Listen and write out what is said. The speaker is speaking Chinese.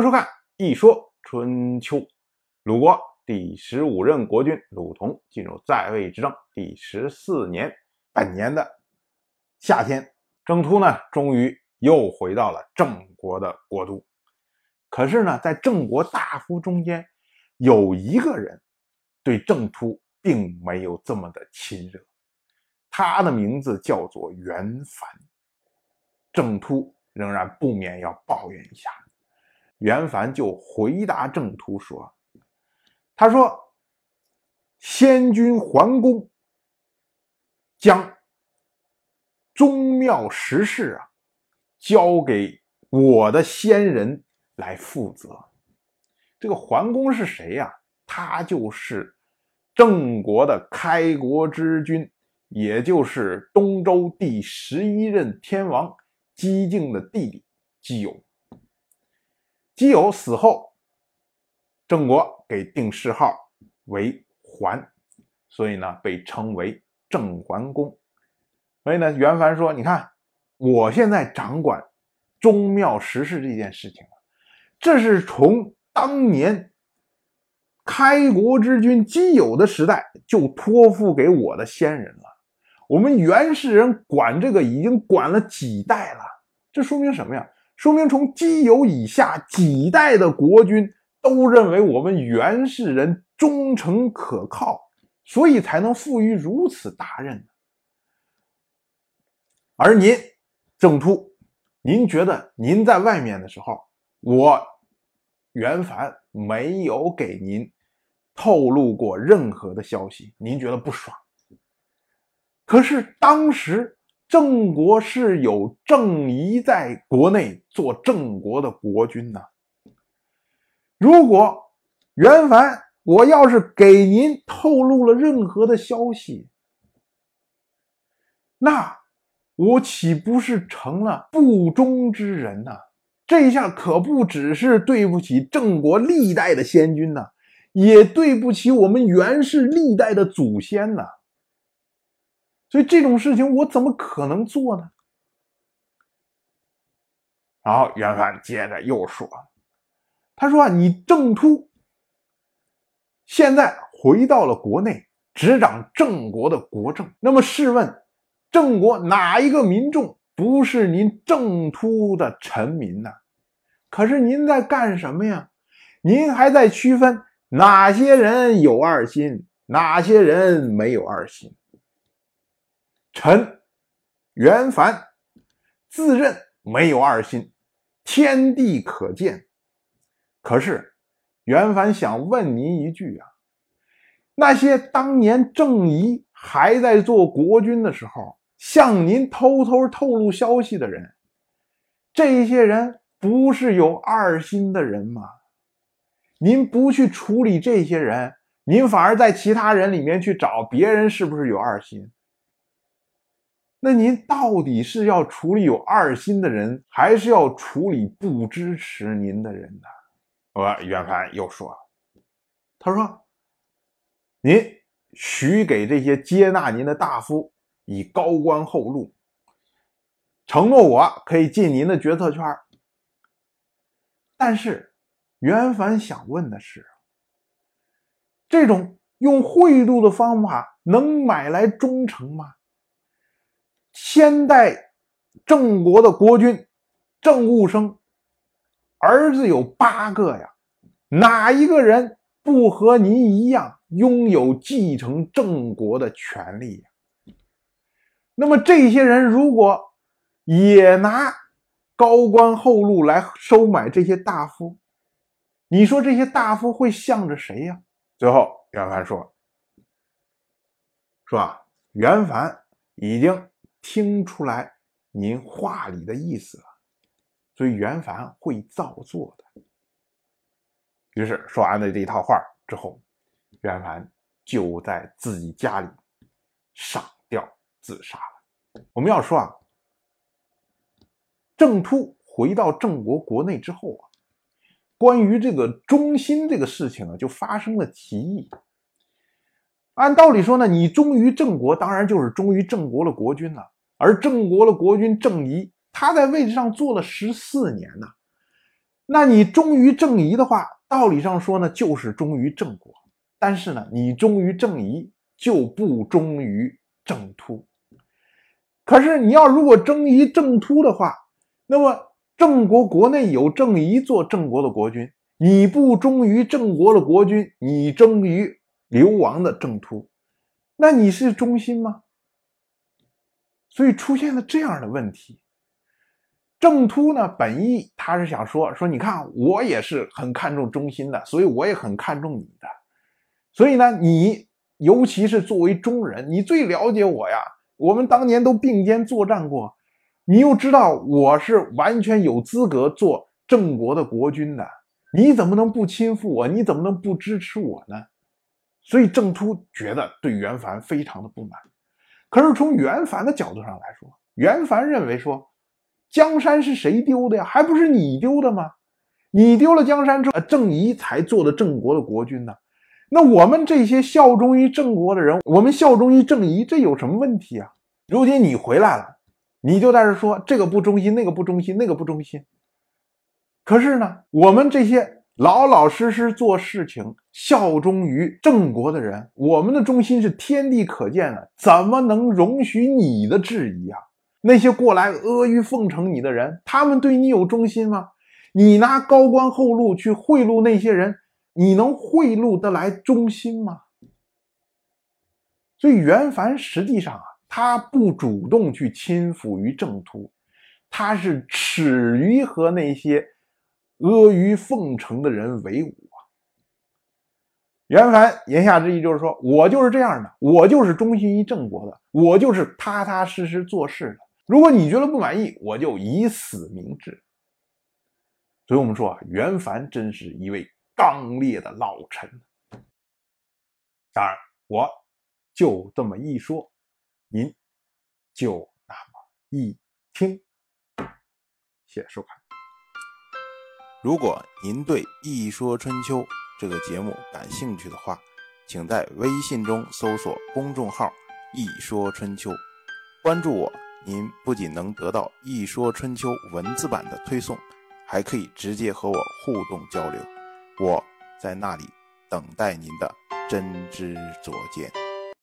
迎收看《一说春秋》。鲁国第十五任国君鲁同进入在位执政第十四年，本年的夏天，郑突呢，终于又回到了郑国的国都。可是呢，在郑国大夫中间，有一个人对郑突并没有这么的亲热，他的名字叫做袁凡。郑突仍然不免要抱怨一下。袁凡就回答郑突说：“他说，先君桓公将宗庙实事啊交给我的先人来负责。这个桓公是谁呀？他就是郑国的开国之君，也就是东周第十一任天王姬敬的弟弟姬友。”姬友死后，郑国给定谥号为桓，所以呢被称为郑桓公。所以呢，袁凡说：“你看，我现在掌管宗庙实事这件事情这是从当年开国之君姬友的时代就托付给我的先人了。我们袁氏人管这个已经管了几代了，这说明什么呀？”说明从姬友以下几代的国君都认为我们袁氏人忠诚可靠，所以才能赋予如此大任。而您郑突，您觉得您在外面的时候，我袁凡没有给您透露过任何的消息，您觉得不爽？可是当时。郑国是有郑仪在国内做郑国的国君呐。如果袁凡，我要是给您透露了任何的消息，那我岂不是成了不忠之人呐？这下可不只是对不起郑国历代的先君呐，也对不起我们袁氏历代的祖先呐。所以这种事情我怎么可能做呢？然后袁凡接着又说：“他说啊，你郑突现在回到了国内，执掌郑国的国政。那么试问，郑国哪一个民众不是您郑突的臣民呢？可是您在干什么呀？您还在区分哪些人有二心，哪些人没有二心。”臣袁凡自认没有二心，天地可见。可是袁凡想问您一句啊：那些当年郑仪还在做国君的时候，向您偷偷透露消息的人，这些人不是有二心的人吗？您不去处理这些人，您反而在其他人里面去找别人，是不是有二心？那您到底是要处理有二心的人，还是要处理不支持您的人呢？我袁凡又说：“他说，您许给这些接纳您的大夫以高官厚禄，承诺我可以进您的决策圈。但是，袁凡想问的是，这种用贿赂的方法能买来忠诚吗？”先代郑国的国君郑务生儿子有八个呀，哪一个人不和您一样拥有继承郑国的权利呀？那么这些人如果也拿高官厚禄来收买这些大夫，你说这些大夫会向着谁呀？最后袁凡说：“说啊，袁凡已经。”听出来您话里的意思了，所以袁凡会造作的。于是说完了这一套话之后，袁凡就在自己家里上吊自杀了。我们要说啊，郑突回到郑国国内之后啊，关于这个忠心这个事情啊，就发生了歧义。按道理说呢，你忠于郑国，当然就是忠于郑国的国君了。而郑国的国君郑仪，他在位置上坐了十四年呢。那你忠于郑仪的话，道理上说呢，就是忠于郑国。但是呢，你忠于郑仪，就不忠于郑突。可是你要如果忠于郑突的话，那么郑国国内有郑仪做郑国的国君，你不忠于郑国的国君，你忠于流亡的郑突，那你是忠心吗？所以出现了这样的问题。郑突呢，本意他是想说说，你看我也是很看重忠心的，所以我也很看重你的。所以呢，你尤其是作为中人，你最了解我呀。我们当年都并肩作战过，你又知道我是完全有资格做郑国的国君的，你怎么能不亲附我？你怎么能不支持我呢？所以郑突觉得对袁凡非常的不满。可是从袁凡的角度上来说，袁凡认为说。江山是谁丢的呀？还不是你丢的吗？你丢了江山之后，郑仪才做的郑国的国君呢。那我们这些效忠于郑国的人，我们效忠于郑仪，这有什么问题啊？如今你回来了，你就在这说这个不忠心，那个不忠心，那个不忠心。可是呢，我们这些老老实实做事情、效忠于郑国的人，我们的忠心是天地可见的，怎么能容许你的质疑啊？那些过来阿谀奉承你的人，他们对你有忠心吗？你拿高官厚禄去贿赂那些人，你能贿赂得来忠心吗？所以袁凡实际上啊，他不主动去亲附于郑突，他是耻于和那些阿谀奉承的人为伍啊。袁凡言下之意就是说，我就是这样的，我就是忠心于郑国的，我就是踏踏实实做事的。如果你觉得不满意，我就以死明志。所以，我们说啊，袁凡真是一位刚烈的老臣。当然，我就这么一说，您就那么一听。谢谢收看。如果您对《一说春秋》这个节目感兴趣的话，请在微信中搜索公众号“一说春秋”，关注我。您不仅能得到《一说春秋》文字版的推送，还可以直接和我互动交流。我在那里等待您的真知灼见。